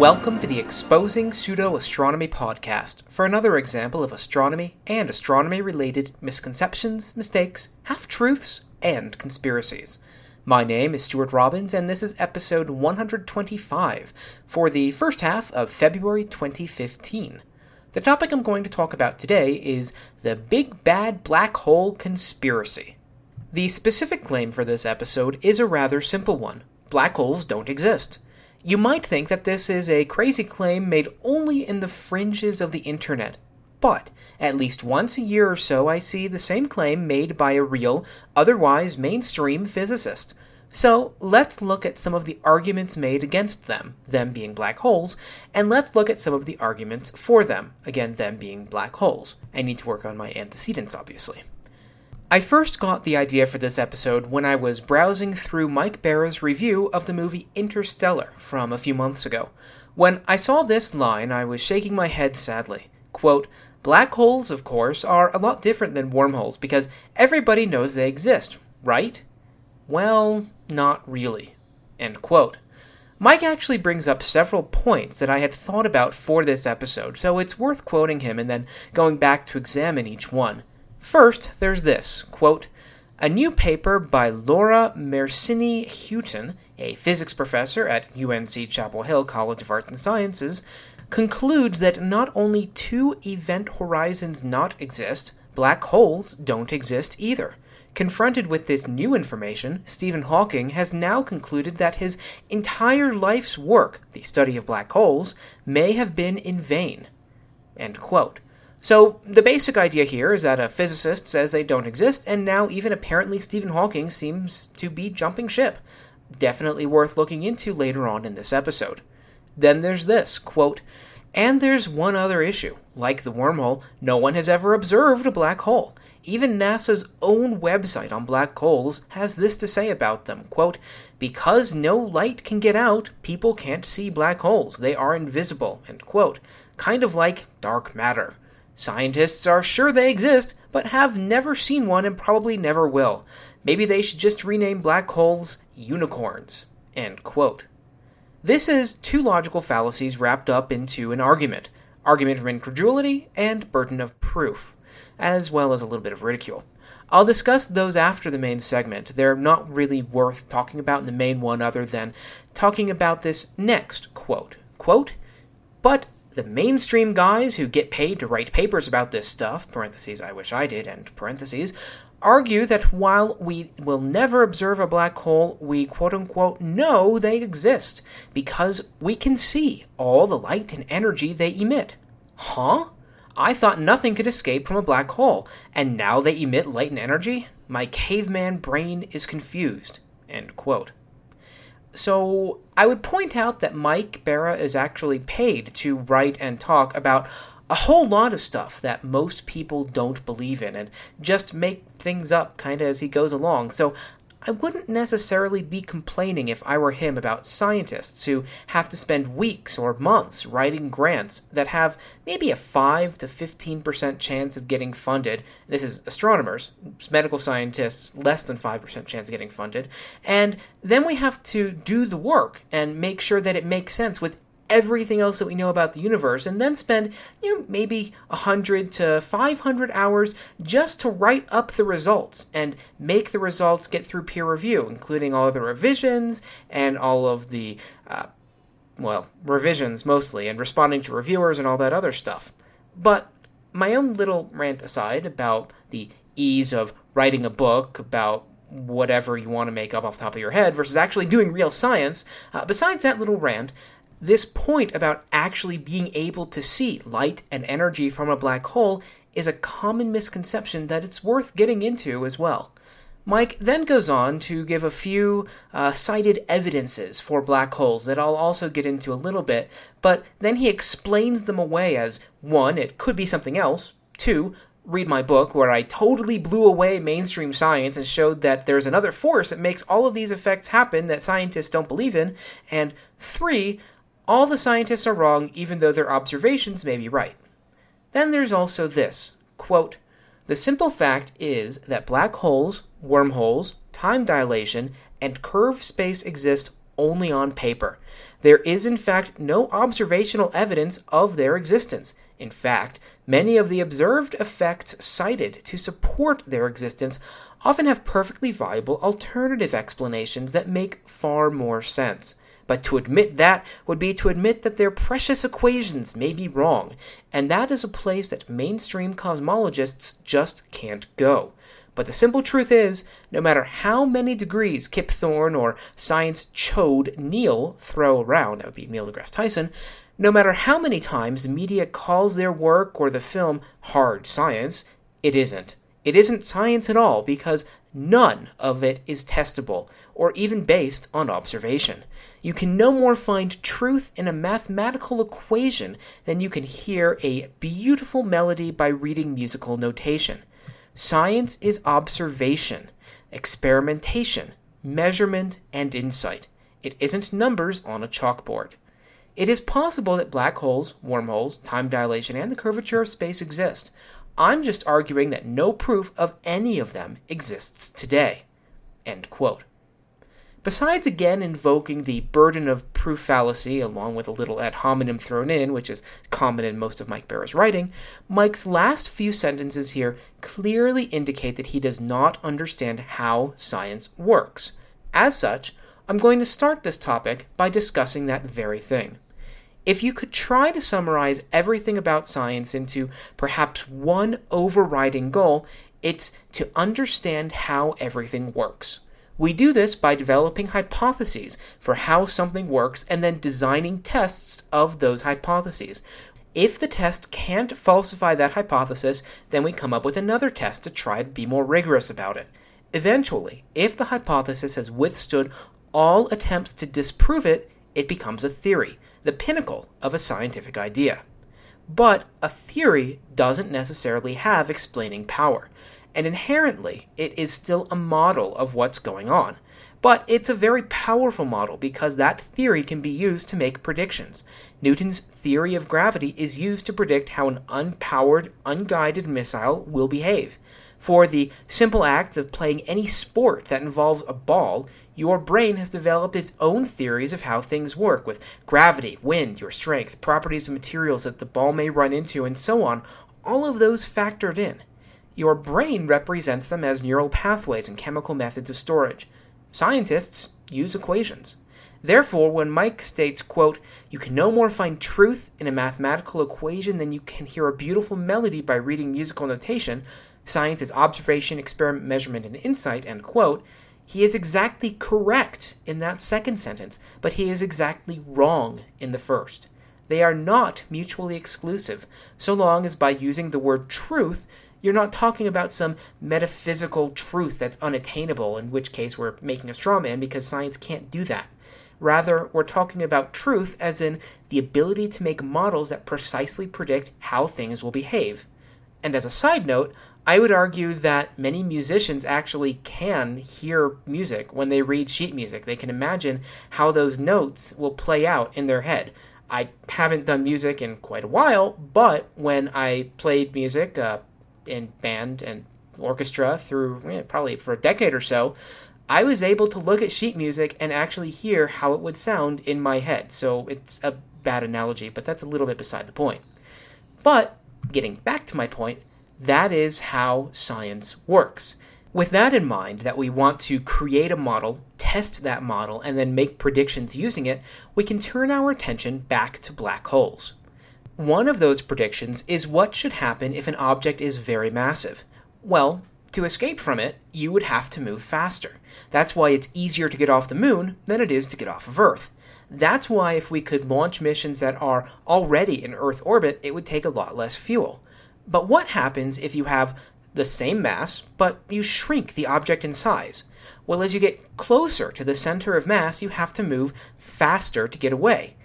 Welcome to the Exposing Pseudo Astronomy podcast for another example of astronomy and astronomy related misconceptions, mistakes, half truths, and conspiracies. My name is Stuart Robbins, and this is episode 125 for the first half of February 2015. The topic I'm going to talk about today is the Big Bad Black Hole Conspiracy. The specific claim for this episode is a rather simple one black holes don't exist. You might think that this is a crazy claim made only in the fringes of the internet. But at least once a year or so, I see the same claim made by a real, otherwise mainstream physicist. So let's look at some of the arguments made against them, them being black holes, and let's look at some of the arguments for them, again, them being black holes. I need to work on my antecedents, obviously. I first got the idea for this episode when I was browsing through Mike Bara's review of the movie Interstellar from a few months ago. When I saw this line, I was shaking my head sadly. Quote, Black holes, of course, are a lot different than wormholes because everybody knows they exist, right? Well, not really. End quote. Mike actually brings up several points that I had thought about for this episode, so it's worth quoting him and then going back to examine each one. First, there's this quote, a new paper by Laura Mersini Houghton, a physics professor at UNC Chapel Hill College of Arts and Sciences, concludes that not only two event horizons not exist, black holes don't exist either. Confronted with this new information, Stephen Hawking has now concluded that his entire life's work, the study of black holes, may have been in vain. End quote. So, the basic idea here is that a physicist says they don't exist, and now even apparently Stephen Hawking seems to be jumping ship. Definitely worth looking into later on in this episode. Then there's this quote, and there's one other issue. Like the wormhole, no one has ever observed a black hole. Even NASA's own website on black holes has this to say about them quote, Because no light can get out, people can't see black holes. They are invisible. End quote. Kind of like dark matter. Scientists are sure they exist, but have never seen one and probably never will. Maybe they should just rename black holes unicorns. End quote. This is two logical fallacies wrapped up into an argument argument from incredulity and burden of proof, as well as a little bit of ridicule. I'll discuss those after the main segment. They're not really worth talking about in the main one, other than talking about this next quote. Quote, but the mainstream guys who get paid to write papers about this stuff, parentheses, I wish I did, and parentheses, argue that while we will never observe a black hole, we quote unquote know they exist because we can see all the light and energy they emit. Huh? I thought nothing could escape from a black hole, and now they emit light and energy? My caveman brain is confused. End quote. So I would point out that Mike Bara is actually paid to write and talk about a whole lot of stuff that most people don't believe in and just make things up kind of as he goes along. So I wouldn't necessarily be complaining if I were him about scientists who have to spend weeks or months writing grants that have maybe a 5 to 15% chance of getting funded. This is astronomers, medical scientists, less than 5% chance of getting funded. And then we have to do the work and make sure that it makes sense with everything else that we know about the universe and then spend you know maybe 100 to 500 hours just to write up the results and make the results get through peer review including all of the revisions and all of the uh, well revisions mostly and responding to reviewers and all that other stuff but my own little rant aside about the ease of writing a book about whatever you want to make up off the top of your head versus actually doing real science. Uh, besides that little rant, this point about actually being able to see light and energy from a black hole is a common misconception that it's worth getting into as well. Mike then goes on to give a few uh, cited evidences for black holes that I'll also get into a little bit, but then he explains them away as one, it could be something else, two, read my book where I totally blew away mainstream science and showed that there's another force that makes all of these effects happen that scientists don't believe in, and three, all the scientists are wrong even though their observations may be right. Then there's also this quote, The simple fact is that black holes, wormholes, time dilation, and curved space exist only on paper. There is, in fact, no observational evidence of their existence. In fact, many of the observed effects cited to support their existence often have perfectly viable alternative explanations that make far more sense. But to admit that would be to admit that their precious equations may be wrong, and that is a place that mainstream cosmologists just can't go. But the simple truth is, no matter how many degrees Kip Thorne or Science Chode Neil throw around, that would be Neil deGrasse Tyson, no matter how many times the media calls their work or the film hard science, it isn't. It isn't science at all because none of it is testable or even based on observation. You can no more find truth in a mathematical equation than you can hear a beautiful melody by reading musical notation. Science is observation, experimentation, measurement, and insight. It isn't numbers on a chalkboard. It is possible that black holes, wormholes, time dilation, and the curvature of space exist. I'm just arguing that no proof of any of them exists today. Besides again invoking the burden of proof fallacy, along with a little ad hominem thrown in, which is common in most of Mike Bara's writing, Mike's last few sentences here clearly indicate that he does not understand how science works. As such, I'm going to start this topic by discussing that very thing. If you could try to summarize everything about science into perhaps one overriding goal, it's to understand how everything works. We do this by developing hypotheses for how something works and then designing tests of those hypotheses. If the test can't falsify that hypothesis, then we come up with another test to try to be more rigorous about it. Eventually, if the hypothesis has withstood all attempts to disprove it, it becomes a theory, the pinnacle of a scientific idea. But a theory doesn't necessarily have explaining power and inherently it is still a model of what's going on. But it's a very powerful model because that theory can be used to make predictions. Newton's theory of gravity is used to predict how an unpowered, unguided missile will behave. For the simple act of playing any sport that involves a ball, your brain has developed its own theories of how things work with gravity, wind, your strength, properties of materials that the ball may run into, and so on, all of those factored in. Your brain represents them as neural pathways and chemical methods of storage. Scientists use equations. Therefore, when Mike states, quote, you can no more find truth in a mathematical equation than you can hear a beautiful melody by reading musical notation, science is observation, experiment, measurement, and insight, end quote, he is exactly correct in that second sentence, but he is exactly wrong in the first. They are not mutually exclusive, so long as by using the word truth you're not talking about some metaphysical truth that's unattainable, in which case we're making a straw man because science can't do that. Rather, we're talking about truth as in the ability to make models that precisely predict how things will behave. And as a side note, I would argue that many musicians actually can hear music when they read sheet music. They can imagine how those notes will play out in their head. I haven't done music in quite a while, but when I played music, uh, in band and orchestra through eh, probably for a decade or so, I was able to look at sheet music and actually hear how it would sound in my head. So it's a bad analogy, but that's a little bit beside the point. But getting back to my point, that is how science works. With that in mind, that we want to create a model, test that model, and then make predictions using it, we can turn our attention back to black holes. One of those predictions is what should happen if an object is very massive. Well, to escape from it, you would have to move faster. That's why it's easier to get off the moon than it is to get off of Earth. That's why if we could launch missions that are already in Earth orbit, it would take a lot less fuel. But what happens if you have the same mass, but you shrink the object in size? Well, as you get closer to the center of mass, you have to move faster to get away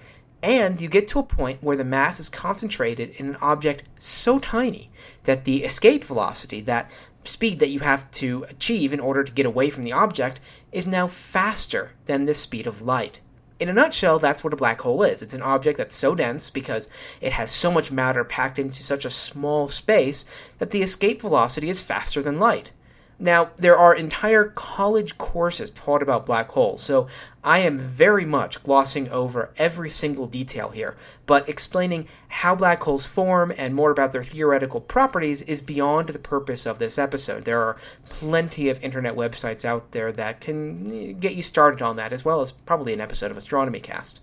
and you get to a point where the mass is concentrated in an object so tiny that the escape velocity, that speed that you have to achieve in order to get away from the object, is now faster than the speed of light. In a nutshell, that's what a black hole is. It's an object that's so dense because it has so much matter packed into such a small space that the escape velocity is faster than light. Now, there are entire college courses taught about black holes, so I am very much glossing over every single detail here, but explaining how black holes form and more about their theoretical properties is beyond the purpose of this episode. There are plenty of internet websites out there that can get you started on that, as well as probably an episode of Astronomy Cast.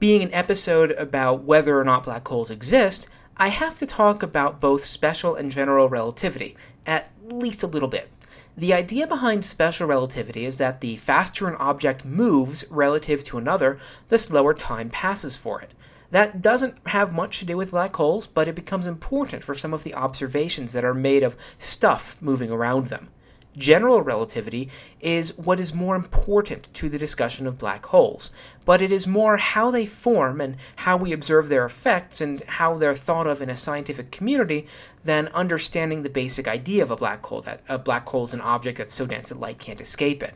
Being an episode about whether or not black holes exist, I have to talk about both special and general relativity, at least a little bit. The idea behind special relativity is that the faster an object moves relative to another, the slower time passes for it. That doesn't have much to do with black holes, but it becomes important for some of the observations that are made of stuff moving around them. General relativity is what is more important to the discussion of black holes, but it is more how they form and how we observe their effects and how they're thought of in a scientific community than understanding the basic idea of a black hole that a black hole is an object that's so dense that light can't escape it.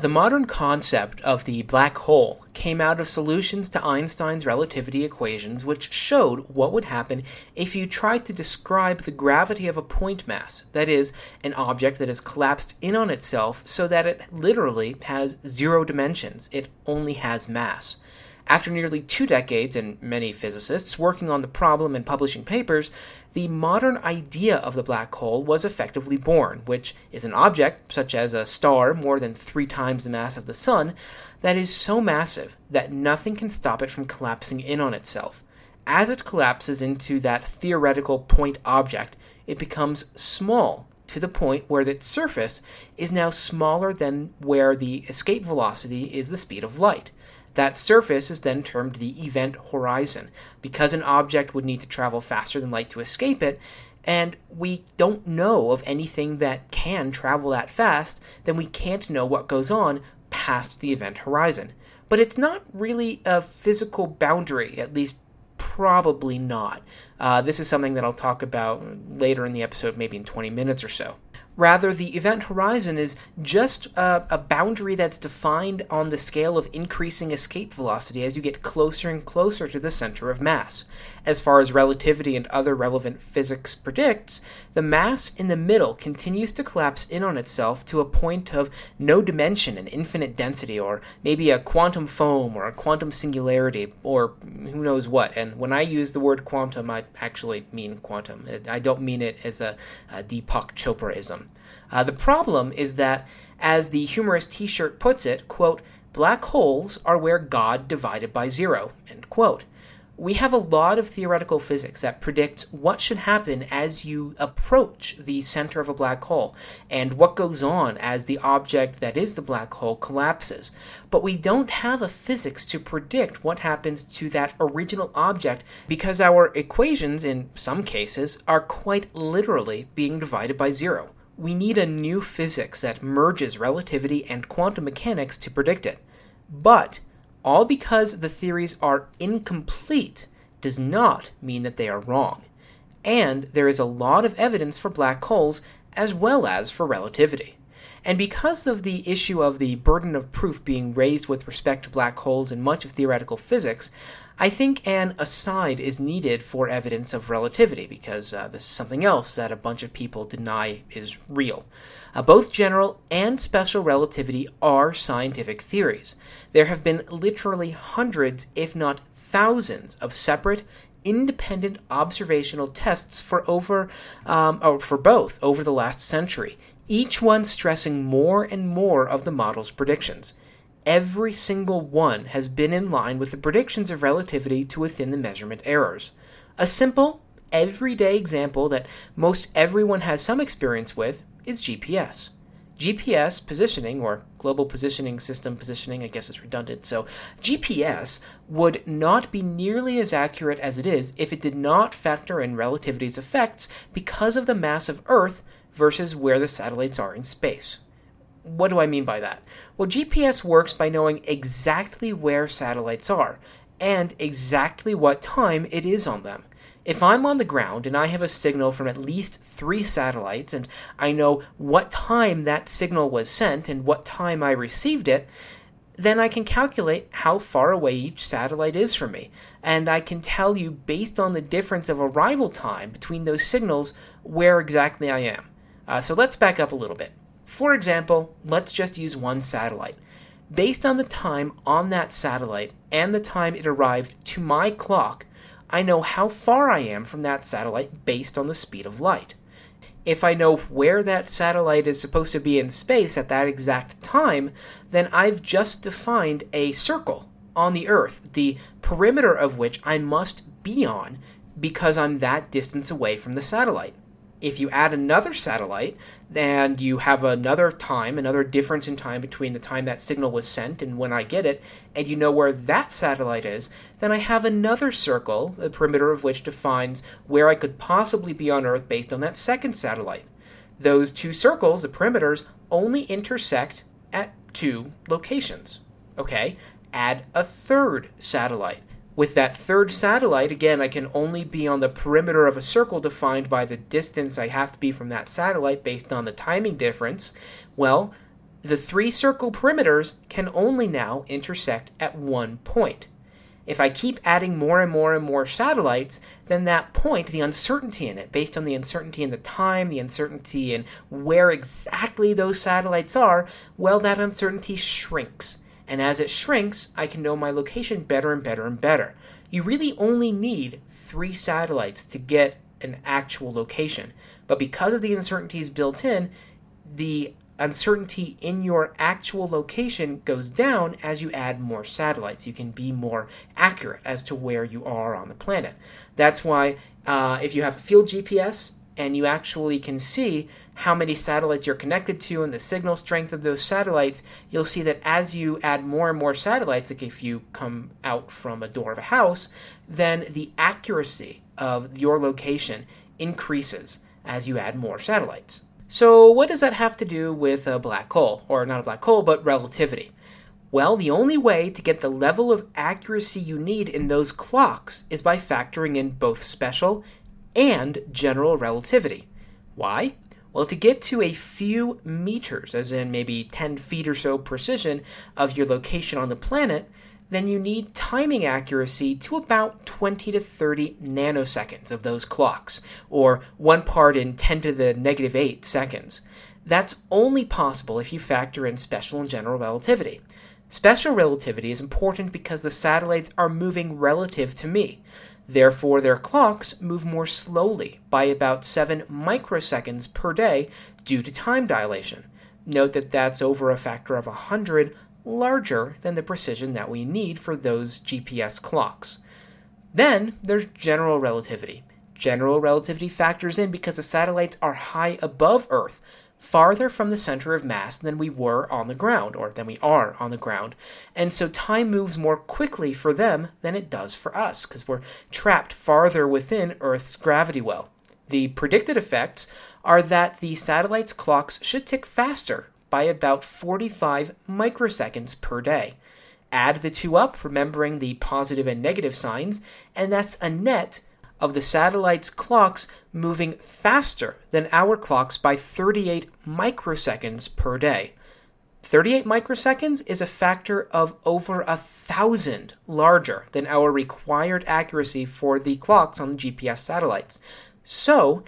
The modern concept of the black hole came out of solutions to Einstein's relativity equations, which showed what would happen if you tried to describe the gravity of a point mass, that is, an object that has collapsed in on itself so that it literally has zero dimensions, it only has mass. After nearly two decades and many physicists working on the problem and publishing papers, the modern idea of the black hole was effectively born, which is an object, such as a star more than three times the mass of the Sun, that is so massive that nothing can stop it from collapsing in on itself. As it collapses into that theoretical point object, it becomes small to the point where its surface is now smaller than where the escape velocity is the speed of light. That surface is then termed the event horizon, because an object would need to travel faster than light to escape it, and we don't know of anything that can travel that fast, then we can't know what goes on past the event horizon. But it's not really a physical boundary, at least probably not. Uh, this is something that I'll talk about later in the episode, maybe in 20 minutes or so. Rather, the event horizon is just a, a, boundary that's defined on the scale of increasing escape velocity as you get closer and closer to the center of mass. As far as relativity and other relevant physics predicts, the mass in the middle continues to collapse in on itself to a point of no dimension and infinite density, or maybe a quantum foam or a quantum singularity, or who knows what. And when I use the word quantum, I actually mean quantum. I don't mean it as a, a Deepak Chopraism. Uh, the problem is that, as the humorous T-shirt puts it, quote, black holes are where God divided by zero, end quote. We have a lot of theoretical physics that predicts what should happen as you approach the center of a black hole and what goes on as the object that is the black hole collapses. But we don't have a physics to predict what happens to that original object because our equations, in some cases, are quite literally being divided by zero we need a new physics that merges relativity and quantum mechanics to predict it. But all because the theories are incomplete does not mean that they are wrong. And there is a lot of evidence for black holes as well as for relativity. And because of the issue of the burden of proof being raised with respect to black holes in much of theoretical physics, I think an aside is needed for evidence of relativity, because uh, this is something else that a bunch of people deny is real. Uh, both general and special relativity are scientific theories. There have been literally hundreds, if not thousands, of separate independent observational tests for over um, or for both over the last century each one stressing more and more of the model's predictions. Every single one has been in line with the predictions of relativity to within the measurement errors. A simple, everyday example that most everyone has some experience with is GPS. GPS positioning, or global positioning system positioning, I guess it's redundant. So, GPS would not be nearly as accurate as it is if it did not factor in relativity's effects because of the mass of Earth versus where the satellites are in space. What do I mean by that? Well, GPS works by knowing exactly where satellites are and exactly what time it is on them. If I'm on the ground and I have a signal from at least three satellites and I know what time that signal was sent and what time I received it, then I can calculate how far away each satellite is from me. And I can tell you, based on the difference of arrival time between those signals, where exactly I am. Uh, so let's back up a little bit. For example, let's just use one satellite. Based on the time on that satellite and the time it arrived to my clock, I know how far I am from that satellite based on the speed of light. If I know where that satellite is supposed to be in space at that exact time, then I've just defined a circle on the Earth, the perimeter of which I must be on because I'm that distance away from the satellite if you add another satellite and you have another time, another difference in time between the time that signal was sent and when I get it, and you know where that satellite is, then I have another circle, the perimeter of which defines where I could possibly be on Earth based on that second satellite. Those two circles, the perimeters, only intersect at two locations. Okay? Add a third satellite. With that third satellite, again, I can only be on the perimeter of a circle defined by the distance I have to be from that satellite based on the timing difference. Well, the three circle perimeters can only now intersect at one point. If I keep adding more and more and more satellites, then that point, the uncertainty in it, based on the uncertainty in the time, the uncertainty in where exactly those satellites are, well, that uncertainty shrinks and as it shrinks, I can know my location better and better and better. You really only need three satellites to get an actual location, but because of the uncertainties built in, the uncertainty in your actual location goes down as you add more satellites. You can be more accurate as to where you are on the planet. That's why uh, if you have a field GPS and you actually can see how many satellites you're connected to and the signal strength of those satellites, you'll see that as you add more and more satellites, like if you come out from a door of a house, then the accuracy of your location increases as you add more satellites. So, what does that have to do with a black hole? Or not a black hole, but relativity? Well, the only way to get the level of accuracy you need in those clocks is by factoring in both special and general relativity. Why? Well, to get to a few meters, as in maybe 10 feet or so precision of your location on the planet, then you need timing accuracy to about 20 to 30 nanoseconds of those clocks, or one part in 10 to the negative 8 seconds. That's only possible if you factor in special and general relativity. Special relativity is important because the satellites are moving relative to me. Therefore, their clocks move more slowly by about 7 microseconds per day due to time dilation. Note that that's over a factor of 100 larger than the precision that we need for those GPS clocks. Then there's general relativity. General relativity factors in because the satellites are high above Earth, farther from the center of mass than we were on the ground, or than we are on the ground. And so time moves more quickly for them than it does for us, because we're trapped farther within Earth's gravity well. The predicted effects are that the satellite's clocks should tick faster by about 45 microseconds per day. Add the two up, remembering the positive and negative signs, and that's a net of the satellite's clocks moving faster than our clocks by 38 microseconds per day. 38 microseconds is a factor of over a thousand larger than our required accuracy for the clocks on the GPS satellites. So,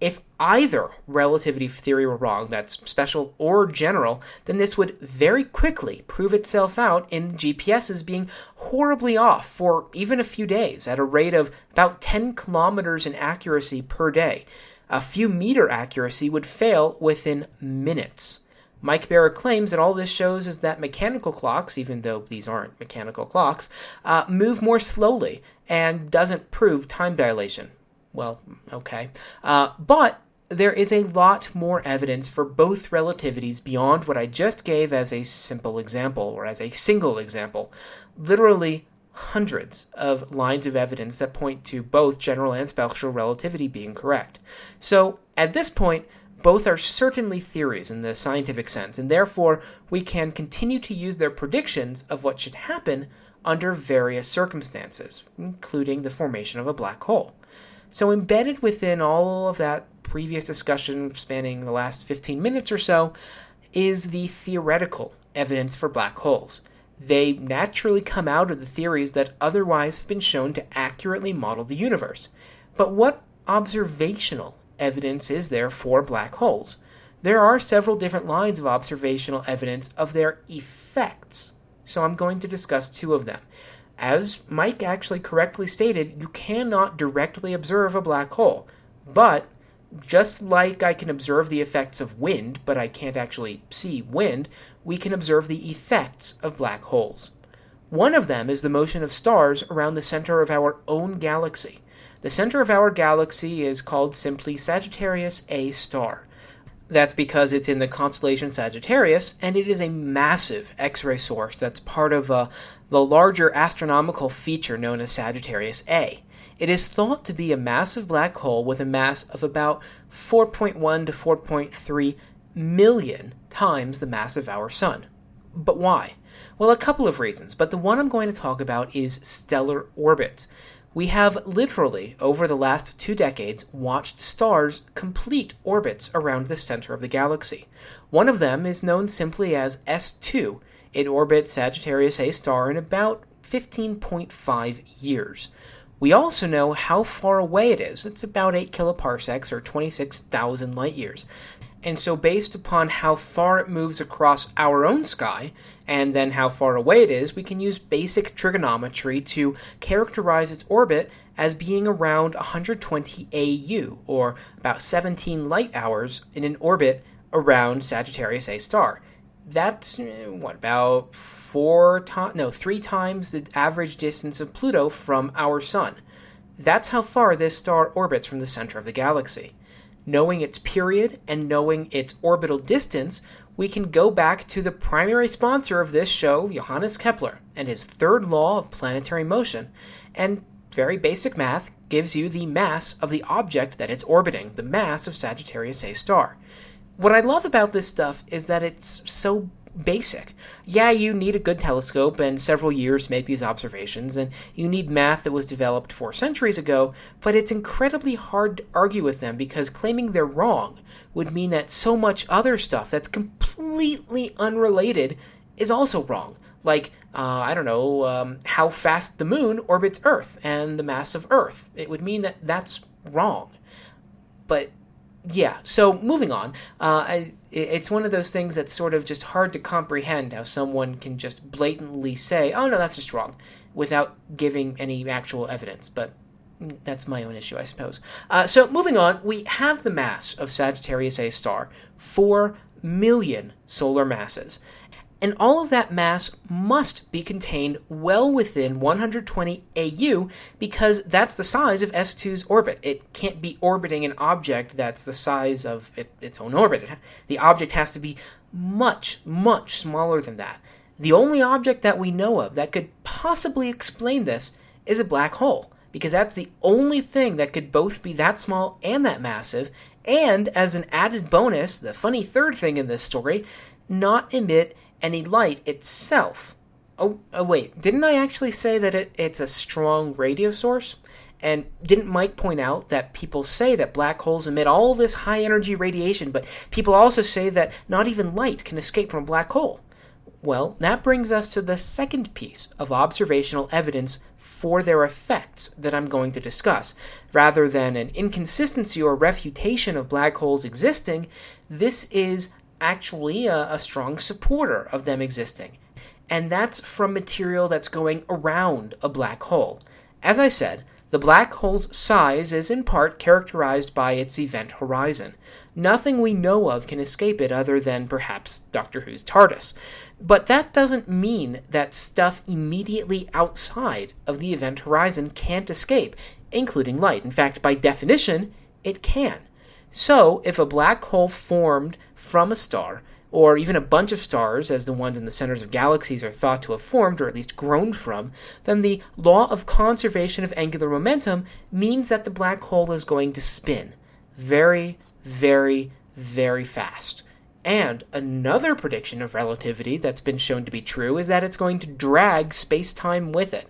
if either relativity theory were wrong, that's special or general, then this would very quickly prove itself out in GPSs being horribly off for even a few days at a rate of about 10 kilometers in accuracy per day. A few meter accuracy would fail within minutes. Mike Bara claims that all this shows is that mechanical clocks, even though these aren't mechanical clocks, uh, move more slowly and doesn't prove time dilation well, okay. Uh, but there is a lot more evidence for both relativities beyond what I just gave as a simple example or as a single example. Literally hundreds of lines of evidence that point to both general and special relativity being correct. So, at this point, both are certainly theories in the scientific sense, and therefore we can continue to use their predictions of what should happen under various circumstances, including the formation of a black hole. So, embedded within all of that previous discussion spanning the last 15 minutes or so is the theoretical evidence for black holes. They naturally come out of the theories that otherwise have been shown to accurately model the universe. But what observational evidence is there for black holes? there are several different lines of observational evidence of their effects. So I'm going to discuss two of them. As Mike actually correctly stated, you cannot directly observe a black hole, but just like I can observe the effects of wind, but I can't actually see wind, we can observe the effects of black holes. One of them is the motion of stars around the center of our own galaxy. The center of our galaxy is called simply Sagittarius A star. That's because it's in the constellation Sagittarius, and it is a massive X ray source that's part of uh, the larger astronomical feature known as Sagittarius A. It is thought to be a massive black hole with a mass of about 4.1 to 4.3 million times the mass of our Sun. But why? Well, a couple of reasons, but the one I'm going to talk about is stellar orbits. We have literally, over the last two decades, watched stars complete orbits around the center of the galaxy. One of them is known simply as S2. It orbits Sagittarius A star in about 15.5 years. We also know how far away it is. It's about 8 kiloparsecs or 26,000 light years. And so, based upon how far it moves across our own sky, and then how far away it is, we can use basic trigonometry to characterize its orbit as being around 120 AU, or about 17 light hours, in an orbit around Sagittarius A star. That's eh, what about four times? No, three times the average distance of Pluto from our sun. That's how far this star orbits from the center of the galaxy. Knowing its period and knowing its orbital distance, we can go back to the primary sponsor of this show, Johannes Kepler, and his third law of planetary motion. And very basic math gives you the mass of the object that it's orbiting, the mass of Sagittarius A star. What I love about this stuff is that it's so basic. Yeah, you need a good telescope and several years to make these observations, and you need math that was developed four centuries ago, but it's incredibly hard to argue with them because claiming they're wrong would mean that so much other stuff that's completely unrelated is also wrong. Like, uh, I don't know, um, how fast the moon orbits Earth and the mass of Earth. It would mean that that's wrong. But yeah, so moving on. Uh, it's one of those things that's sort of just hard to comprehend how someone can just blatantly say, oh no, that's just wrong, without giving any actual evidence. But that's my own issue, I suppose. Uh, so moving on, we have the mass of Sagittarius A star, 4 million solar masses and all of that mass must be contained well within 120 AU because that's the size of S2's orbit. It can't be orbiting an object that's the size of it, its own orbit. The object has to be much, much smaller than that. The only object that we know of that could possibly explain this is a black hole, because that's the only thing that could both be that small and that massive, and as an added bonus, the funny third thing in this story, not emit any light itself. Oh, oh wait, didn't I actually say that it, it's a strong radio source? And didn't Mike point out that people say that black holes emit all this high energy radiation, but people also say that not even light can escape from a black hole? Well, that brings us to the second piece of observational evidence for their effects that I'm going to discuss. Rather than an inconsistency or refutation of black holes existing, this is actually a, a strong supporter of them existing. And that's from material that's going around a black hole. As I said, the black hole's size is in part characterized by its event horizon. Nothing we know of can escape it other than perhaps Doctor Who's TARDIS. But that doesn't mean that stuff immediately outside of the event horizon can't escape, including light. In fact, by definition, it can. So, if a black hole formed from a star, or even a bunch of stars, as the ones in the centers of galaxies are thought to have formed, or at least grown from, then the law of conservation of angular momentum means that the black hole is going to spin very, very, very fast. And another prediction of relativity that's been shown to be true is that it's going to drag space time with it.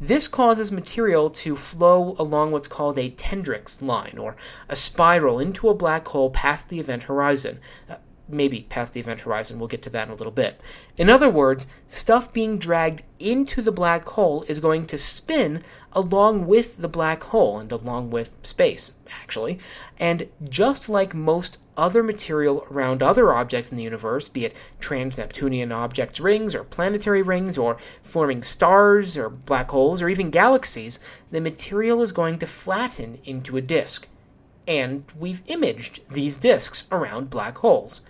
This causes material to flow along what's called a Tendrix line, or a spiral, into a black hole past the event horizon. Uh, maybe past the event horizon, we'll get to that in a little bit. In other words, stuff being dragged into the black hole is going to spin along with the black hole and along with space, actually. And just like most other material around other objects in the universe, be it trans Neptunian objects rings or planetary rings or forming stars or black holes or even galaxies, the material is going to flatten into a disk. And we've imaged these disks around black holes.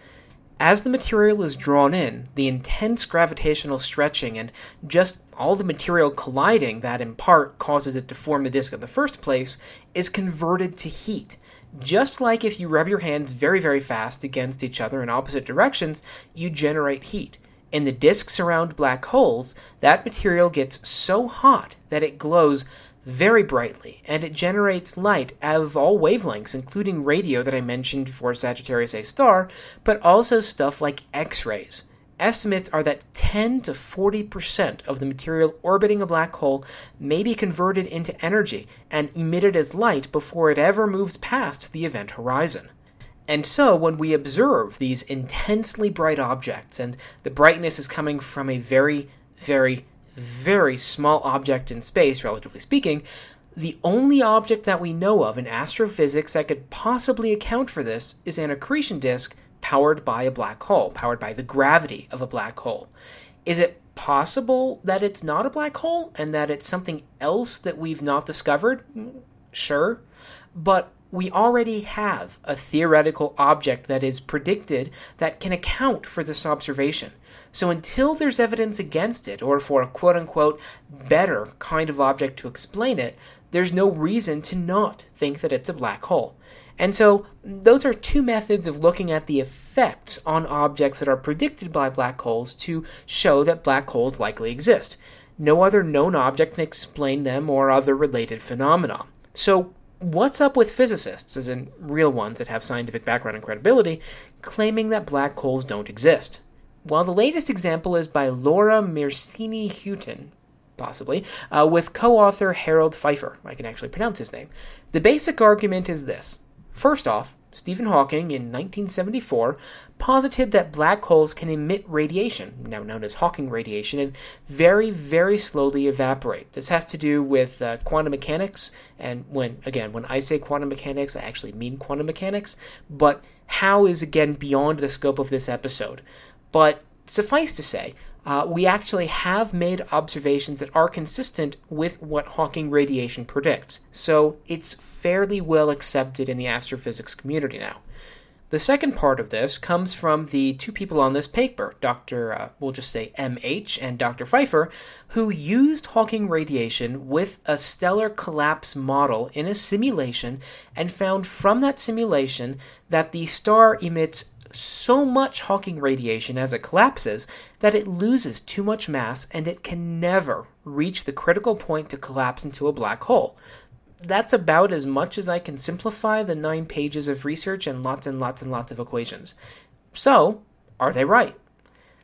As the material is drawn in, the intense gravitational stretching and just all the material colliding that in part causes it to form the disk in the first place is converted to heat. Just like if you rub your hands very, very fast against each other in opposite directions, you generate heat. In the disks around black holes, that material gets so hot that it glows very brightly, and it generates light of all wavelengths, including radio that I mentioned for Sagittarius A star, but also stuff like X rays. Estimates are that 10 to 40% of the material orbiting a black hole may be converted into energy and emitted as light before it ever moves past the event horizon. And so, when we observe these intensely bright objects, and the brightness is coming from a very, very very small object in space, relatively speaking, the only object that we know of in astrophysics that could possibly account for this is an accretion disk powered by a black hole, powered by the gravity of a black hole. Is it possible that it's not a black hole and that it's something else that we've not discovered? Mm, sure. But we already have a theoretical object that is predicted that can account for this observation. So until there's evidence against it, or for a quote unquote better kind of object to explain it, there's no reason to not think that it's a black hole. And so, those are two methods of looking at the effects on objects that are predicted by black holes to show that black holes likely exist. No other known object can explain them or other related phenomena. So, what's up with physicists, as in real ones that have scientific background and credibility, claiming that black holes don't exist? While the latest example is by Laura Mersini Houghton, possibly, uh, with co author Harald Pfeiffer. I can actually pronounce his name. The basic argument is this First off, Stephen Hawking in 1974 posited that black holes can emit radiation, now known as Hawking radiation, and very, very slowly evaporate. This has to do with uh, quantum mechanics, and when, again, when I say quantum mechanics, I actually mean quantum mechanics, but how is again beyond the scope of this episode. But suffice to say, uh, we actually have made observations that are consistent with what Hawking radiation predicts, so it's fairly well accepted in the astrophysics community now. The second part of this comes from the two people on this paper, Dr. Uh, we'll just say MH and Dr. Pfeiffer, who used Hawking radiation with a stellar collapse model in a simulation and found from that simulation that the star emits so much Hawking radiation as it collapses that it loses too much mass and it can never reach the critical point to collapse into a black hole. That's about as much as I can simplify the nine pages of research and lots and lots and lots of equations. So, are they right?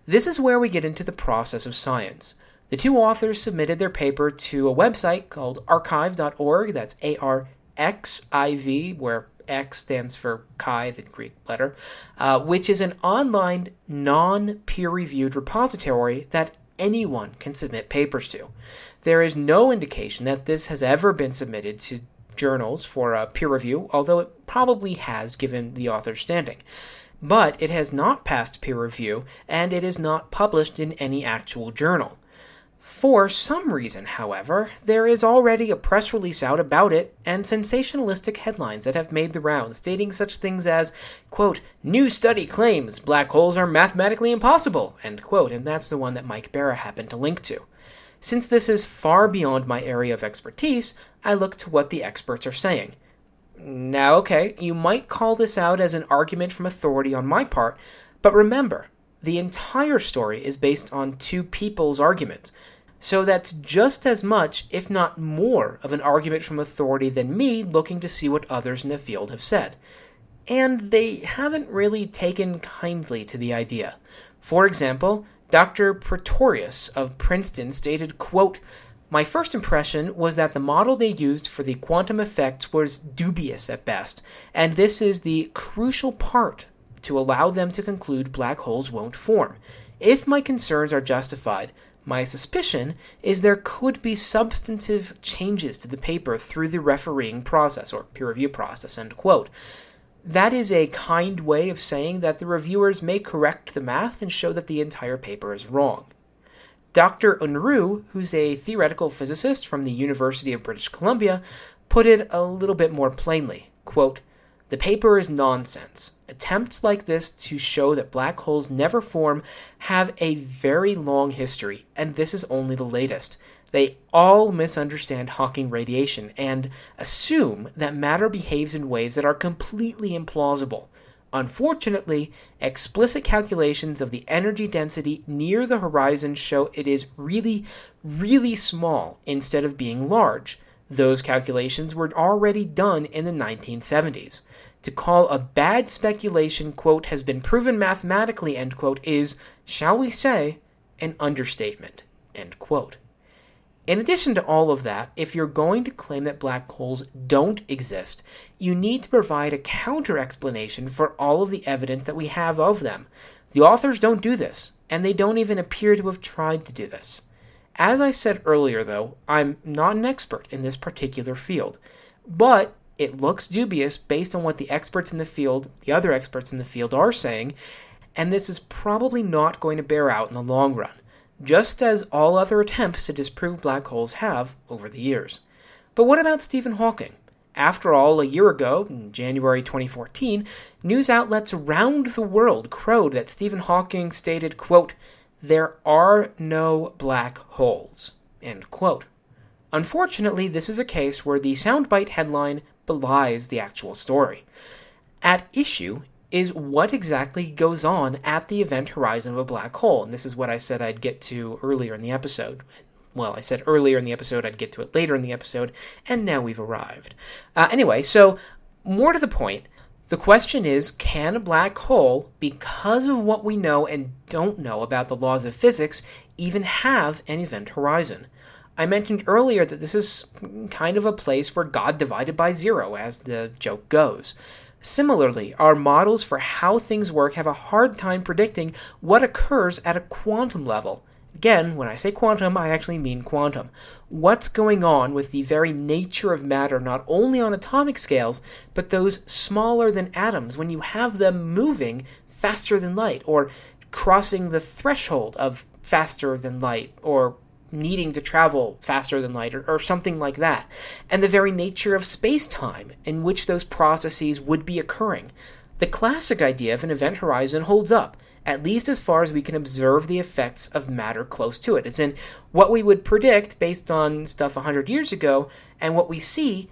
This is where we get into the process of science. The two authors submitted their paper to a website called arxiv.org, that's A R X I V, where X stands for Chi, the Greek letter, uh, which is an online, non peer reviewed repository that anyone can submit papers to. There is no indication that this has ever been submitted to journals for a peer review, although it probably has given the author's standing. But it has not passed peer review, and it is not published in any actual journal. For some reason, however, there is already a press release out about it and sensationalistic headlines that have made the rounds stating such things as, quote, new study claims black holes are mathematically impossible, end quote, and that's the one that Mike Bara happened to link to. Since this is far beyond my area of expertise, I look to what the experts are saying. Now, okay, you might call this out as an argument from authority on my part, but remember, the entire story is based on two people's arguments. So that's just as much, if not more, of an argument from authority than me looking to see what others in the field have said. And they haven't really taken kindly to the idea. For example, Dr. Pretorius of Princeton stated, quote, my first impression was that the model they used for the quantum effects was dubious at best, and this is the crucial part to allow them to conclude black holes won't form. If my concerns are justified, my suspicion is there could be substantive changes to the paper through the refereeing process or peer review process. End quote. That is a kind way of saying that the reviewers may correct the math and show that the entire paper is wrong. Dr. Unruh, who's a theoretical physicist from the University of British Columbia, put it a little bit more plainly. Quote, the paper is nonsense. Attempts like this to show that black holes never form have a very long history, and this is only the latest. They all misunderstand Hawking radiation and assume that matter behaves in ways that are completely implausible. Unfortunately, explicit calculations of the energy density near the horizon show it is really, really small instead of being large. Those calculations were already done in the 1970s. To call a bad speculation, quote, has been proven mathematically, end quote, is, shall we say, an understatement, end quote. In addition to all of that, if you're going to claim that black holes don't exist, you need to provide a counter explanation for all of the evidence that we have of them. The authors don't do this, and they don't even appear to have tried to do this. As I said earlier, though, I'm not an expert in this particular field, but it looks dubious based on what the experts in the field, the other experts in the field, are saying, and this is probably not going to bear out in the long run just as all other attempts to disprove black holes have over the years. But what about Stephen Hawking? After all, a year ago, in January 2014, news outlets around the world crowed that Stephen Hawking stated, quote, there are no black holes, end quote. Unfortunately, this is a case where the soundbite headline belies the actual story. At issue is what exactly goes on at the event horizon of a black hole. And this is what I said I'd get to earlier in the episode. Well, I said earlier in the episode, I'd get to it later in the episode, and now we've arrived. Uh, anyway, so more to the point, the question is can a black hole, because of what we know and don't know about the laws of physics, even have an event horizon? I mentioned earlier that this is kind of a place where God divided by zero, as the joke goes. Similarly, our models for how things work have a hard time predicting what occurs at a quantum level. Again, when I say quantum, I actually mean quantum. What's going on with the very nature of matter, not only on atomic scales, but those smaller than atoms, when you have them moving faster than light, or crossing the threshold of faster than light, or needing to travel faster than light or, or something like that, and the very nature of space time in which those processes would be occurring. The classic idea of an event horizon holds up, at least as far as we can observe the effects of matter close to it, as in what we would predict based on stuff 100 years ago, and what we see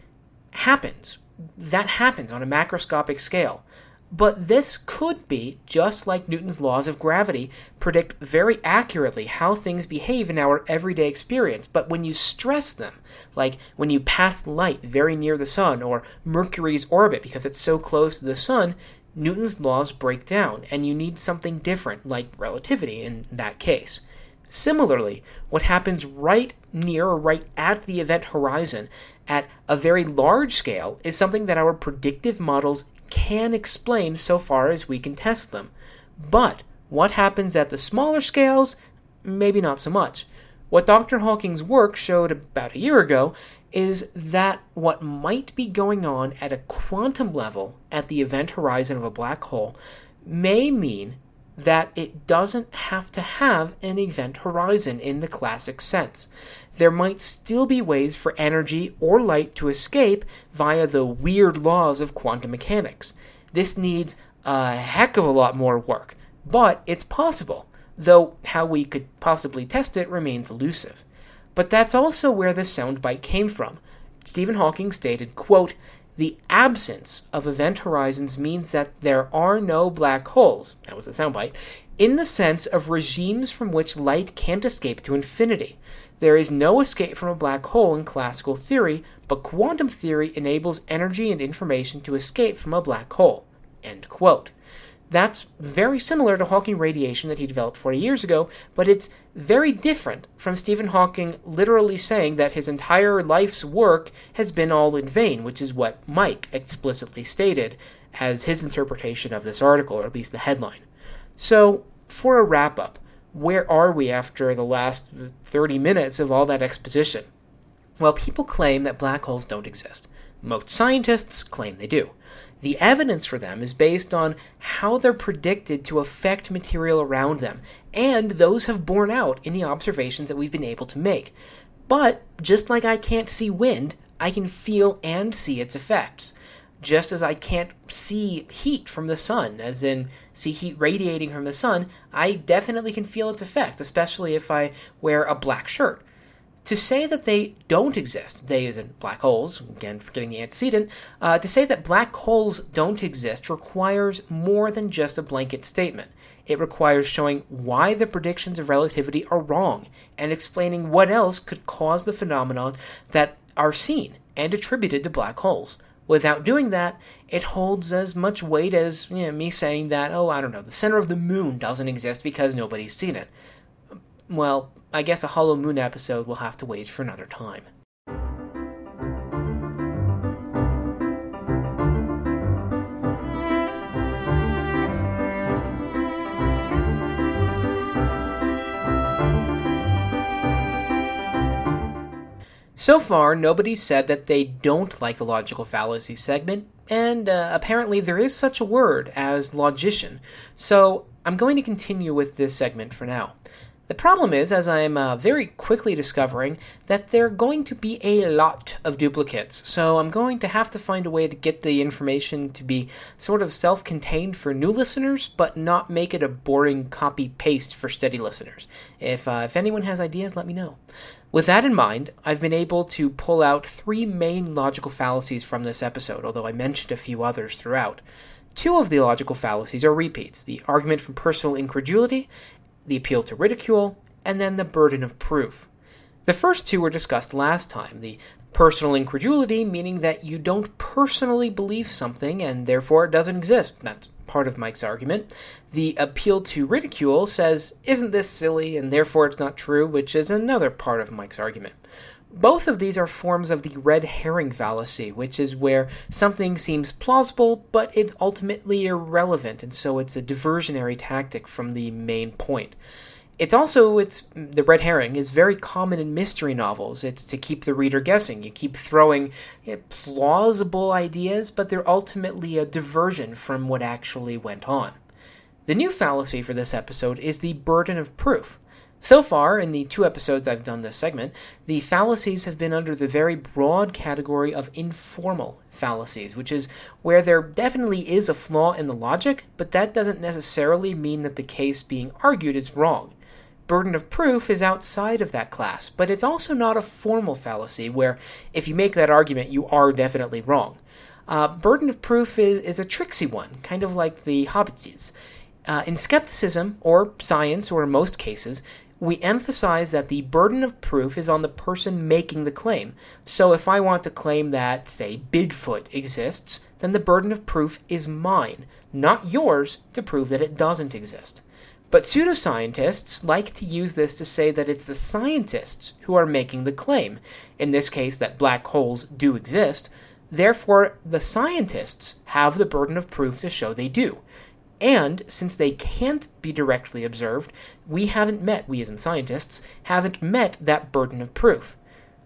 happens. That happens on a macroscopic scale. But this could be, just like Newton's laws of gravity, predict very accurately how things behave in our everyday experience. But when you stress them, like when you pass light very near the sun or Mercury's orbit because it's so close to the sun, Newton's laws break down, and you need something different, like relativity in that case. Similarly, what happens right near or right at the event horizon at a very large scale is something that our predictive models can explain so far as we can test them. But what happens at the smaller scales? Maybe not so much. What Dr. Hawking's work showed about a year ago is that what might be going on at a quantum level at the event horizon of a black hole may mean that it doesn't have to have an event horizon in the classic sense. There might still be ways for energy or light to escape via the weird laws of quantum mechanics. This needs a heck of a lot more work, but it's possible, though how we could possibly test it remains elusive. But that's also where the soundbite came from. Stephen Hawking stated, quote, the absence of event horizons means that there are no black holes, that was the soundbite, in the sense of regimes from which light can't escape to infinity. There is no escape from a black hole in classical theory, but quantum theory enables energy and information to escape from a black hole. End quote. That's very similar to Hawking radiation that he developed 40 years ago, but it's very different from Stephen Hawking literally saying that his entire life's work has been all in vain, which is what Mike explicitly stated as his interpretation of this article, or at least the headline. So, for a wrap up, where are we after the last 30 minutes of all that exposition? Well, people claim that black holes don't exist. Most scientists claim they do. The evidence for them is based on how they're predicted to affect material around them, and those have borne out in the observations that we've been able to make. But just like I can't see wind, I can feel and see its effects. Just as I can't see heat from the sun, as in see heat radiating from the sun, I definitely can feel its effects, especially if I wear a black shirt. To say that they don't exist, they as in black holes, again forgetting the antecedent, uh, to say that black holes don't exist requires more than just a blanket statement. It requires showing why the predictions of relativity are wrong and explaining what else could cause the phenomenon that are seen and attributed to black holes. Without doing that, it holds as much weight as you know, me saying that, oh, I don't know, the center of the moon doesn't exist because nobody's seen it. Well, I guess a Hollow Moon episode will have to wait for another time. So far, nobody said that they don't like the logical fallacy segment, and uh, apparently there is such a word as logician, so I'm going to continue with this segment for now. The problem is, as I'm uh, very quickly discovering, that there are going to be a lot of duplicates, so I'm going to have to find a way to get the information to be sort of self contained for new listeners, but not make it a boring copy paste for steady listeners. If, uh, if anyone has ideas, let me know. With that in mind, I've been able to pull out three main logical fallacies from this episode, although I mentioned a few others throughout. Two of the logical fallacies are repeats the argument from personal incredulity the appeal to ridicule, and then the burden of proof. The first two were discussed last time the personal incredulity, meaning that you don't personally believe something and therefore it doesn't exist. That's part of Mike's argument. The appeal to ridicule says, isn't this silly and therefore it's not true, which is another part of Mike's argument. Both of these are forms of the red herring fallacy, which is where something seems plausible, but it's ultimately irrelevant, and so it's a diversionary tactic from the main point. It's also it's the red herring is very common in mystery novels. It's to keep the reader guessing. You keep throwing you know, plausible ideas, but they're ultimately a diversion from what actually went on. The new fallacy for this episode is the burden of proof. So far, in the two episodes I've done this segment, the fallacies have been under the very broad category of informal fallacies, which is where there definitely is a flaw in the logic, but that doesn't necessarily mean that the case being argued is wrong. Burden of proof is outside of that class, but it's also not a formal fallacy where if you make that argument, you are definitely wrong. Uh, burden of proof is, is a tricksy one, kind of like the Hobbitses. Uh, in skepticism, or science, or in most cases, we emphasize that the burden of proof is on the person making the claim. So if I want to claim that, say, Bigfoot exists, then the burden of proof is mine, not yours, to prove that it doesn't exist. But pseudoscientists like to use this to say that it's the scientists who are making the claim, in this case, that black holes do exist. Therefore, the scientists have the burden of proof to show they do. And since they can't be directly observed, we haven't met, we as in scientists, haven't met that burden of proof.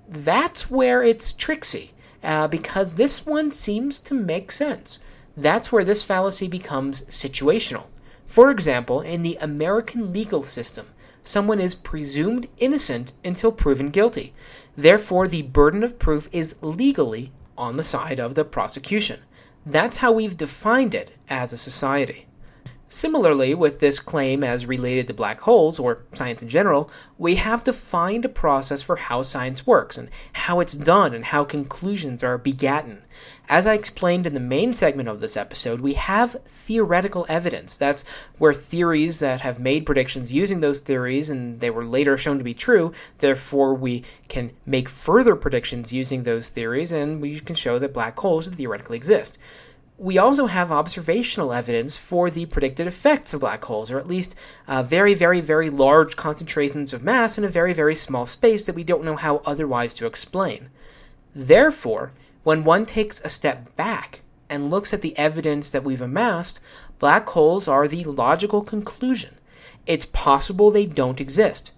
That's where it's tricksy, uh, because this one seems to make sense. That's where this fallacy becomes situational. For example, in the American legal system, someone is presumed innocent until proven guilty. Therefore, the burden of proof is legally on the side of the prosecution. That's how we've defined it as a society. Similarly, with this claim as related to black holes, or science in general, we have to find a process for how science works, and how it's done, and how conclusions are begotten. As I explained in the main segment of this episode, we have theoretical evidence. That's where theories that have made predictions using those theories and they were later shown to be true, therefore, we can make further predictions using those theories and we can show that black holes theoretically exist we also have observational evidence for the predicted effects of black holes, or at least uh, very, very, very large concentrations of mass in a very, very small space that we don't know how otherwise to explain. Therefore, when one takes a step back and looks at the evidence that we've amassed, black holes are the logical conclusion. It's possible they don't exist.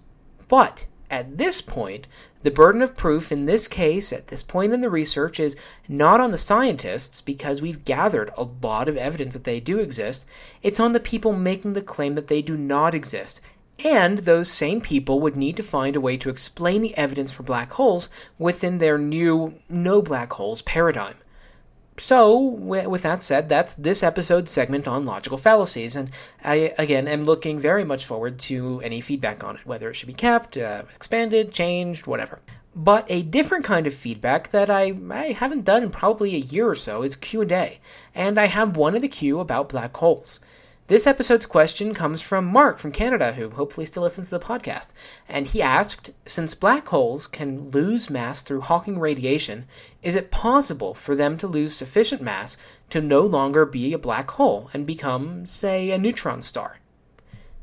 But at this point, The burden of proof in this case, at this point in the research, is not on the scientists because we've gathered a lot of evidence that they do exist. It's on the people making the claim that they do not exist. And those same people would need to find a way to explain the evidence for black holes within their new no black holes paradigm. So, with that said, that's this episode's segment on logical fallacies, and I, again, am looking very much forward to any feedback on it, whether it should be kept, uh, expanded, changed, whatever. But a different kind of feedback that I, I haven't done in probably a year or so is Q&A, and I have one in the queue about black holes. This episode's question comes from Mark from Canada, who hopefully still listens to the podcast. And he asked Since black holes can lose mass through Hawking radiation, is it possible for them to lose sufficient mass to no longer be a black hole and become, say, a neutron star?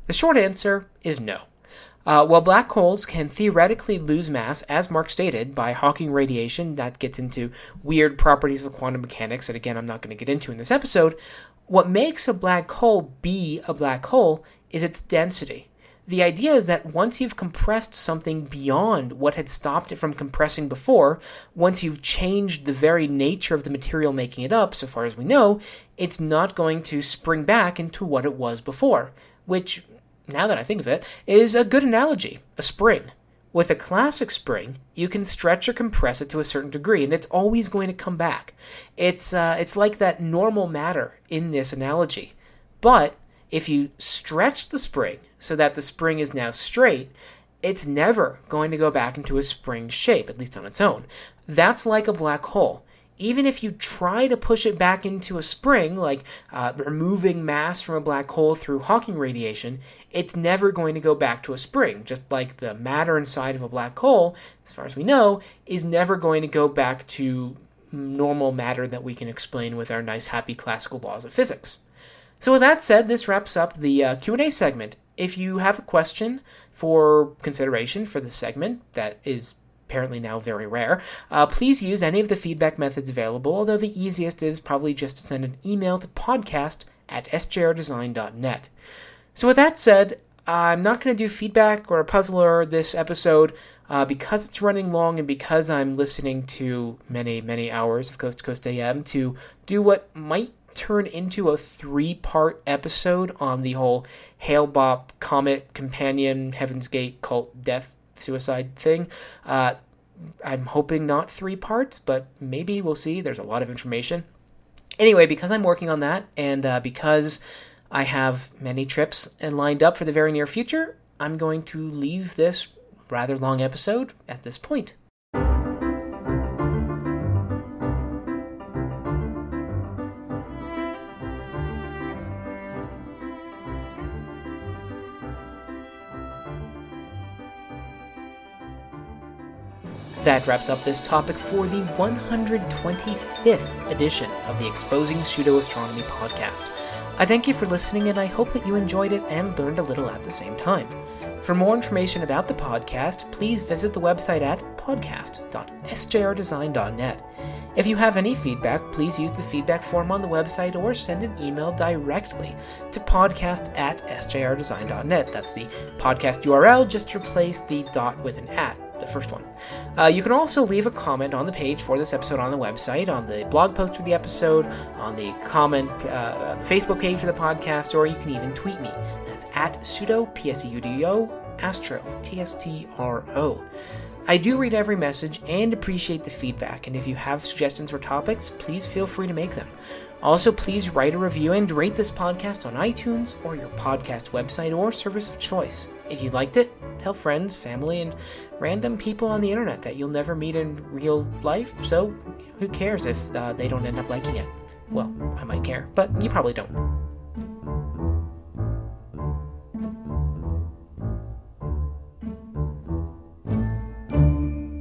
The short answer is no. Uh, while black holes can theoretically lose mass, as Mark stated, by Hawking radiation, that gets into weird properties of quantum mechanics that, again, I'm not going to get into in this episode, what makes a black hole be a black hole is its density. The idea is that once you've compressed something beyond what had stopped it from compressing before, once you've changed the very nature of the material making it up, so far as we know, it's not going to spring back into what it was before, which, now that I think of it, is a good analogy a spring. With a classic spring, you can stretch or compress it to a certain degree, and it's always going to come back. It's uh, it's like that normal matter in this analogy. But if you stretch the spring so that the spring is now straight, it's never going to go back into a spring shape, at least on its own. That's like a black hole even if you try to push it back into a spring, like uh, removing mass from a black hole through Hawking radiation, it's never going to go back to a spring. Just like the matter inside of a black hole, as far as we know, is never going to go back to normal matter that we can explain with our nice, happy classical laws of physics. So, with that said, this wraps up the uh, Q&A segment. If you have a question for consideration for this segment that is apparently now very rare, uh, please use any of the feedback methods available, although the easiest is probably just to send an email to podcast at sjrdesign.net. So, with that said, I'm not going to do feedback or a puzzler this episode uh, because it's running long and because I'm listening to many, many hours of Coast to Coast AM to do what might turn into a three part episode on the whole Hale-Bopp Comet Companion Heaven's Gate cult death suicide thing. Uh, I'm hoping not three parts, but maybe we'll see. There's a lot of information. Anyway, because I'm working on that, and uh, because I have many trips and lined up for the very near future, I'm going to leave this rather long episode at this point. That wraps up this topic for the 125th edition of the Exposing Pseudo Astronomy podcast. I thank you for listening and I hope that you enjoyed it and learned a little at the same time. For more information about the podcast, please visit the website at podcast.sjrdesign.net. If you have any feedback, please use the feedback form on the website or send an email directly to podcast at sjrdesign.net. That's the podcast URL, just replace the dot with an at the first one. Uh, you can also leave a comment on the page for this episode on the website, on the blog post for the episode, on the comment, uh, the Facebook page for the podcast, or you can even tweet me. That's at pseudo, P S E U D O, astro, A S T R O. I do read every message and appreciate the feedback, and if you have suggestions for topics, please feel free to make them. Also, please write a review and rate this podcast on iTunes or your podcast website or service of choice. If you liked it, tell friends, family, and random people on the internet that you'll never meet in real life, so who cares if uh, they don't end up liking it? Well, I might care, but you probably don't.